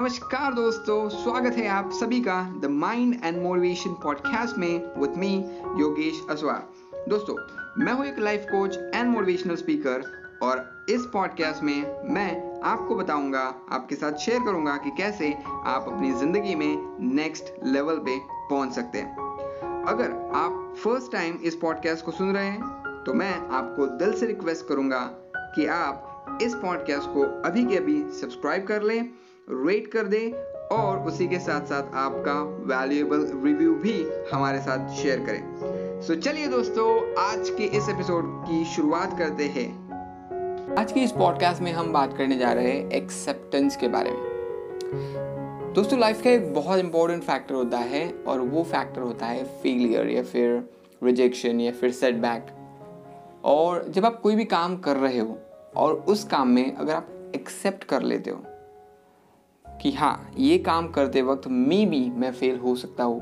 नमस्कार दोस्तों, स्वागत है आप सभी का the mind and motivation podcast में विथ मी योगेश असवार। दोस्तों, मैं हूँ एक life coach and motivational speaker और इस पॉडकास्ट में मैं आपको बताऊँगा, आपके साथ शेयर करूँगा कि कैसे आप अपनी ज़िंदगी में नेक्स्ट लेवल पे पहुँच सकते हैं। अगर आप फ़र्स्ट टाइम इस पॉडकास्ट को सुन रहे हैं तो मैं आपको दिल से रिक्वेस्ट करूँगा कि आप इस पॉडकास्ट को अभी के अभी सब्सक्राइब कर लें रेट कर दें और उसी के साथ साथ आपका वैल्यूएबल रिव्यू भी हमारे साथ शेयर करें। सो so, चलिए दोस्तों आज के इस एपिसोड की शुरुआत करते हैं। आज के इस पॉडकास्ट में हम बात करने जा रहे हैं एक्सेप्टेंस के बारे में। दोस्तों लाइफ का एक बहुत इंपॉर्टेंट फैक्टर होता है और वो फैक्टर होता है फेलियर या फिर रिजेक्शन या फिर सेटबैक और जब आप कोई भी काम कर रहे हो और उस काम में अगर आप एक्सेप्ट कर लेते हो कि हाँ ये काम करते वक्त मे बी मैं फेल हो सकता हूँ।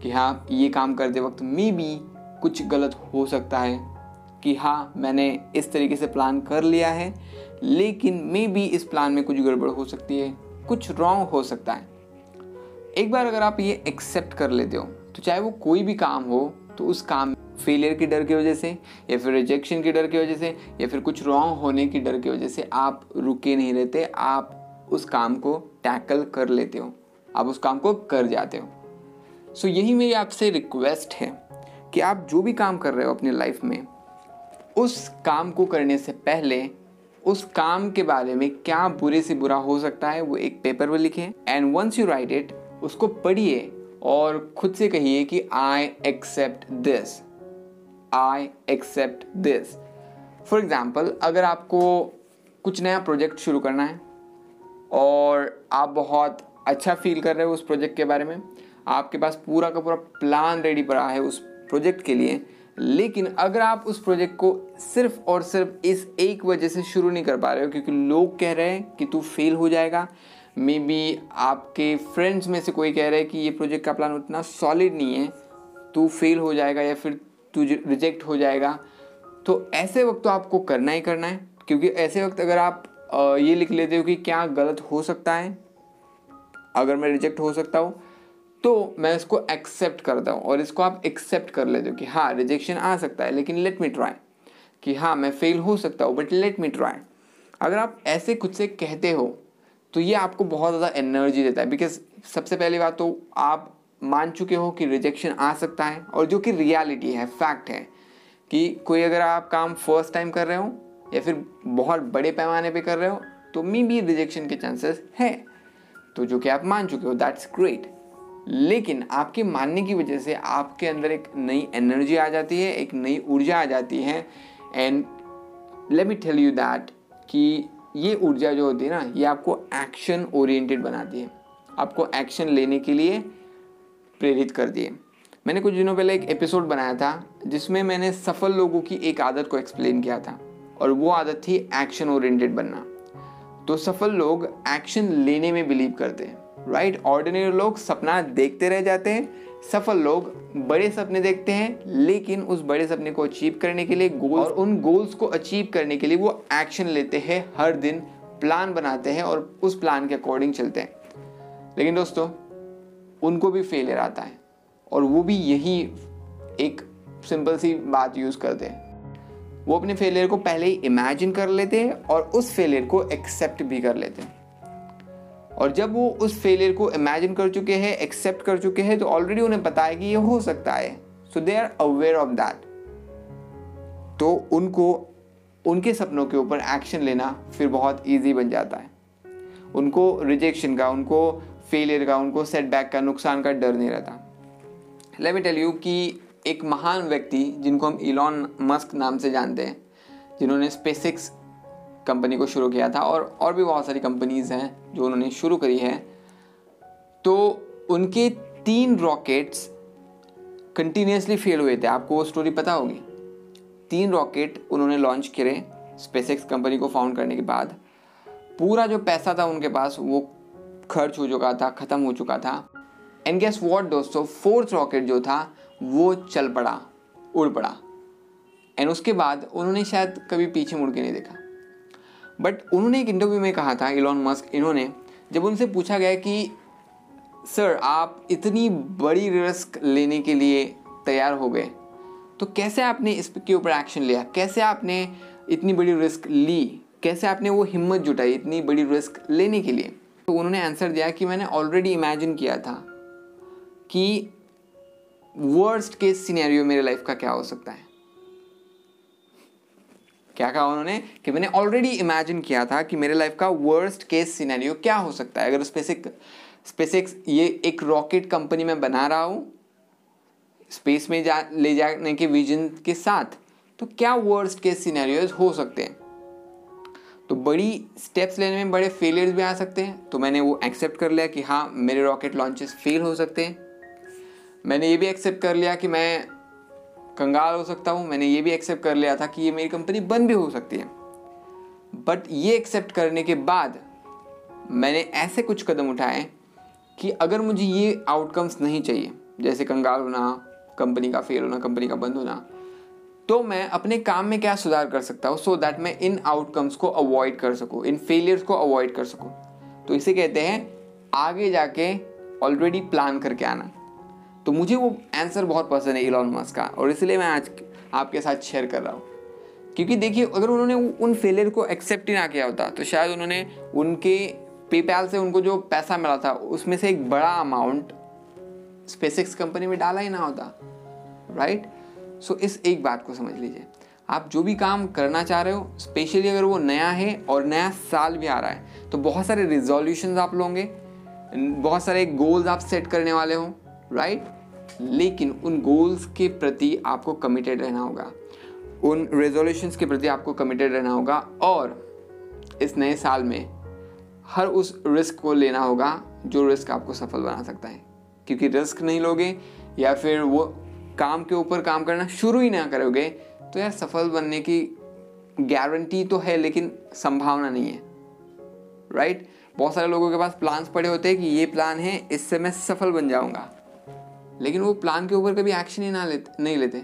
कि हाँ ये काम करते वक्त मे बी कुछ गलत हो सकता है। कि हाँ मैंने इस तरीके से प्लान कर लिया है, लेकिन मे बी इस प्लान में कुछ गड़बड़ हो सकती है, कुछ रॉन्ग हो सकता है। एक बार अगर आप ये एक्सेप्ट कर लेते हो तो चाहे वो कोई भी काम हो तो उस काम फेलियर की डर की वजह से, या फिर रिजेक्शन की डर की वजह से, या फिर कुछ रॉन्ग होने की डर की वजह से आप रुके नहीं रहते, आप उस काम को टैकल कर लेते हो आप उस काम को कर जाते हो। सो so, यही मेरी आपसे रिक्वेस्ट है कि आप जो भी काम कर रहे हो अपने लाइफ में उस काम को करने से पहले उस काम के बारे में क्या बुरे से बुरा हो सकता है वो एक पेपर पर लिखें and once you write it उसको पढ़िए और खुद से कहिए कि I accept this I accept this for example अगर आपको कुछ नया प्रोजेक्ट शुरू करना है और आप बहुत अच्छा फील कर रहे हो उस प्रोजेक्ट के बारे में। आपके पास पूरा का पूरा प्लान रेडी पड़ा है उस प्रोजेक्ट के लिए। लेकिन अगर आप उस प्रोजेक्ट को सिर्फ़ और सिर्फ़ इस एक वजह से शुरू नहीं कर पा रहे हो, क्योंकि लोग कह रहे हैं कि तू फेल हो जाएगा। मे बी आपके फ्रेंड्स में से कोई कह रहे हैं कि ये प्रोजेक्ट का प्लान उतना सॉलिड नहीं है। तू फेल हो जाएगा या फिर तू रिजेक्ट हो जाएगा। तो ऐसे वक्त तो आपको करना ही करना है, क्योंकि ऐसे वक्त अगर आप ये लिख लेते हो कि क्या गलत हो सकता है? अगर मैं रिजेक्ट हो सकता हूँ तो मैं इसको एक्सेप्ट करता हूँ और इसको आप एक्सेप्ट कर लेते हो कि हाँ रिजेक्शन आ सकता है, लेकिन लेट मी ट्राई कि हाँ मैं फेल हो सकता हूँ बट लेट मी ट्राई अगर आप ऐसे खुद से कहते हो तो ये आपको बहुत ज़्यादा एनर्जी देता है बिकॉज़ सबसे पहली बात तो आप मान चुके हो कि रिजेक्शन आ सकता है और जो कि रियलिटी है फैक्ट है, कि कोई अगर आप काम फ़र्स्ट टाइम कर रहे हो या फिर बहुत बड़े पैमाने पे कर रहे हो तो मे भी रिजेक्शन के चांसेस हैं। तो जो कि आप मान चुके हो दैट्स ग्रेट लेकिन आपके मानने की वजह से आपके अंदर एक नई एनर्जी आ जाती है, एक नई ऊर्जा आ जाती है। And let me tell you that कि ये ऊर्जा जो होती है ना, ये आपको एक्शन ओरिएंटेड बनाती है। आपको एक्शन लेने के लिए प्रेरित करती है। मैंने कुछ दिनों पहले एक एपिसोड बनाया था, जिसमें मैंने सफल लोगों की एक आदत को एक्सप्लेन किया था। और वो आदत थी एक्शन ओरिएंटेड बनना। तो सफल लोग एक्शन लेने में बिलीव करते हैं राइट ऑर्डिनरी लोग सपना देखते रह जाते हैं, सफल लोग बड़े सपने देखते हैं, लेकिन उस बड़े सपने को अचीव करने के लिए गोल और उन गोल्स को अचीव करने के लिए वो एक्शन लेते हैं, हर दिन प्लान बनाते हैं और उस प्लान के अकॉर्डिंग चलते हैं। लेकिन दोस्तों, उनको भी फेलियर आता है और वो भी यही एक सिंपल सी बात यूज़ करते हैं। वो अपने फेलियर को पहले ही इमेजिन कर लेते हैं और उस फेलियर को एक्सेप्ट भी कर लेते हैं। और जब वो उस फेलियर को इमेजिन कर चुके हैं एक्सेप्ट कर चुके हैं तो ऑलरेडी उन्हें पता है कि ये हो सकता है। So they are aware of that तो उनको, उनके सपनों के ऊपर एक्शन लेना फिर बहुत ईजी बन जाता है। उनको रिजेक्शन का, उनको फेलियर का, उनको सेटबैक का, नुकसान का डर नहीं रहता। लेट मी टेल यू कि एक महान व्यक्ति जिनको हम इलॉन मस्क नाम से जानते हैं, जिन्होंने स्पेसिक्स कंपनी को शुरू किया था और और भी बहुत सारी कंपनीज़ हैं जो उन्होंने शुरू करी है। तो उनके तीन रॉकेट्स कंटिन्यूसली फेल हुए थे। आपको वो स्टोरी पता होगी। तीन रॉकेट उन्होंने लॉन्च करे स्पेसिक्स कंपनी को फाउंड करने के बाद। पूरा जो पैसा था उनके पास, वो खर्च हो चुका था, ख़त्म हो चुका था। एंड गेस वॉट दोस्तों? फोर्थ रॉकेट जो था वो चल पड़ा, उड़ पड़ा। एंड उसके बाद उन्होंने शायद कभी पीछे मुड़ के नहीं देखा। बट उन्होंने एक इंटरव्यू में कहा था इलॉन मस्क इन्होंने, जब उनसे पूछा गया कि सर आप इतनी बड़ी रिस्क लेने के लिए तैयार हो गए तो कैसे आपने इसके ऊपर एक्शन लिया? कैसे आपने इतनी बड़ी रिस्क ली? कैसे आपने वो हिम्मत जुटाई इतनी बड़ी रिस्क लेने के लिए? तो उन्होंने आंसर दिया कि मैंने ऑलरेडी इमेजिन किया था कि वर्स्ट केस सिनेरियो मेरे लाइफ का क्या हो सकता है? क्या कहा उन्होंने? कि मैंने ऑलरेडी इमेजिन किया था कि मेरे लाइफ का वर्स्ट केस सिनेरियो क्या हो सकता है। अगर स्पेसिक स्पेसिक्स ये एक रॉकेट कंपनी में बना रहा हूँ स्पेस में जा, ले जाने के विजन के साथ तो क्या वर्स्ट केस सिनेरियोज हो सकते हैं? तो बड़ी स्टेप्स लेने में बड़े फेलियर्स भी आ सकते हैं। तो मैंने वो एक्सेप्ट कर लिया कि हाँ मेरे रॉकेट लॉन्चेस फेल हो सकते हैं। मैंने ये भी एक्सेप्ट कर लिया कि मैं कंगाल हो सकता हूँ। मैंने ये भी एक्सेप्ट कर लिया था कि ये मेरी कंपनी बंद भी हो सकती है। बट ये एक्सेप्ट करने के बाद मैंने ऐसे कुछ कदम उठाए कि अगर मुझे ये आउटकम्स नहीं चाहिए, जैसे कंगाल होना कंपनी का फेल होना कंपनी का बंद होना तो मैं अपने काम में क्या सुधार कर सकता हूँ? सो दैट मैं इन आउटकम्स को अवॉइड कर सकूँ, इन फेलियर्स को अवॉइड कर सकूँ। तो इसे कहते हैं आगे जाके ऑलरेडी प्लान करके आना। तो मुझे वो आंसर बहुत पसंद है इलॉन मस्क का, और इसलिए मैं आज आपके साथ शेयर कर रहा हूँ। क्योंकि देखिए, अगर उन्होंने उन फेलियर को एक्सेप्ट ही ना किया होता तो शायद उन्होंने उनके पेपैल से उनको जो पैसा मिला था, उसमें से एक बड़ा अमाउंट स्पेसिक्स कंपनी में डाला ही ना होता राइट सो इस एक बात को समझ लीजिए। आप जो भी काम करना चाह रहे हो स्पेशली अगर वो नया है और नया साल भी आ रहा है तो बहुत सारे रिजोल्यूशन आप लोगे, बहुत सारे गोल्स आप सेट करने वाले हो राइट लेकिन उन गोल्स के प्रति आपको कमिटेड रहना होगा। उन रेजोल्यूशंस के प्रति आपको कमिटेड रहना होगा और इस नए साल में हर उस रिस्क को लेना होगा जो रिस्क आपको सफल बना सकता है। क्योंकि रिस्क नहीं लोगे या फिर वो काम के ऊपर काम करना शुरू ही ना करोगे तो यार सफल बनने की गारंटी तो है, लेकिन संभावना नहीं है। राइट बहुत सारे लोगों के पास प्लान्स पड़े होते हैं कि ये प्लान है, इससे मैं सफल बन जाऊँगा। लेकिन वो प्लान के ऊपर कभी एक्शन ही ना लेते, नहीं लेते।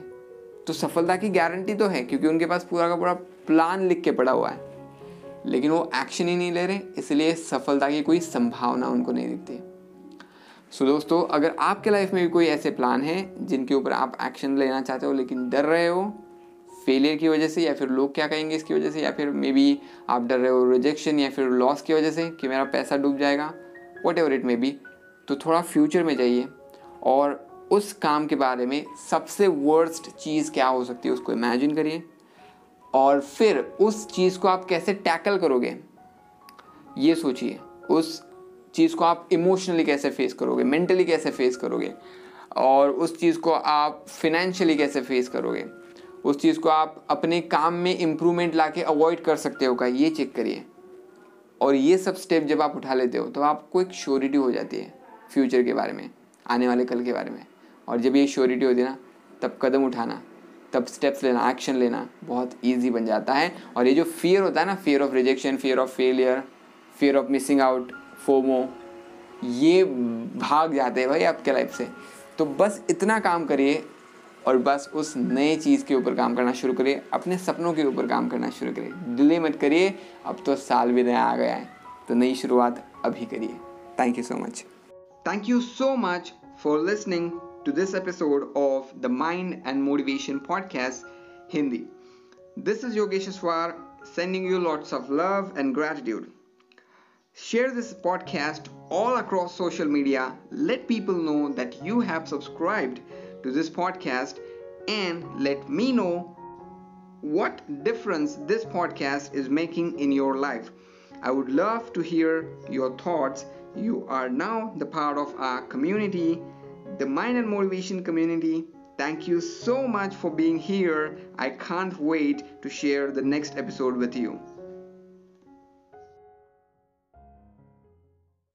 तो सफलता की गारंटी तो है, क्योंकि उनके पास पूरा का पूरा प्लान लिख के पड़ा हुआ है। लेकिन वो एक्शन ही नहीं ले रहे, इसलिए सफलता की कोई संभावना उनको नहीं दिखती। सो दोस्तों, अगर आपके लाइफ में भी कोई ऐसे प्लान हैं, जिनके ऊपर आप एक्शन लेना चाहते हो, लेकिन डर रहे हो फेलियर की वजह से, या फिर लोग क्या कहेंगे इसकी वजह से, या फिर मे बी आप डर रहे हो रिजेक्शन या फिर लॉस की वजह से, कि मेरा पैसा डूब जाएगा whatever it may be तो थोड़ा फ्यूचर में जाइए। और उस काम के बारे में सबसे वर्स्ट चीज़ क्या हो सकती है उसको इमेजिन करिए। और फिर उस चीज़ को आप कैसे टैकल करोगे, ये सोचिए। उस चीज़ को आप इमोशनली कैसे फेस करोगे मेंटली कैसे फेस करोगे, और उस चीज़ को आप फिनेंशियली कैसे फेस करोगे। उस चीज़ को आप अपने काम में इम्प्रूवमेंट ला के अवॉइड कर सकते हो का ये चेक करिए। और ये सब स्टेप जब आप उठा लेते हो तो आपको एक श्योरिटी हो जाती है फ्यूचर के बारे में। आने वाले कल के बारे में। और जब ये श्योरिटी होती है ना, तब कदम उठाना, तब स्टेप्स लेना एक्शन लेना बहुत ईजी बन जाता है। और ये जो फियर होता है ना fear of rejection fear of failure fear of missing out FOMO, ये भाग जाते हैं भाई आपके लाइफ से। तो बस इतना काम करिए और बस उस नए चीज़ के ऊपर काम करना शुरू करिए, अपने सपनों के ऊपर काम करना शुरू करिए। डिले मत करिए, अब तो साल भी नया आ गया है तो नई शुरुआत अभी करिए। Thank you so much Thank you so much for listening to this episode of the Mind and Motivation Podcast Hindi. This is Yogesh Aswar sending you lots of love and gratitude. Share this podcast all across social media. Let people know that you have subscribed to this podcast and let me know what difference this podcast is making in your life. I would love to hear your thoughts you are now the part of our community, the Mind and Motivation community. Thank you so much for being here. I can't wait to share the next episode with you.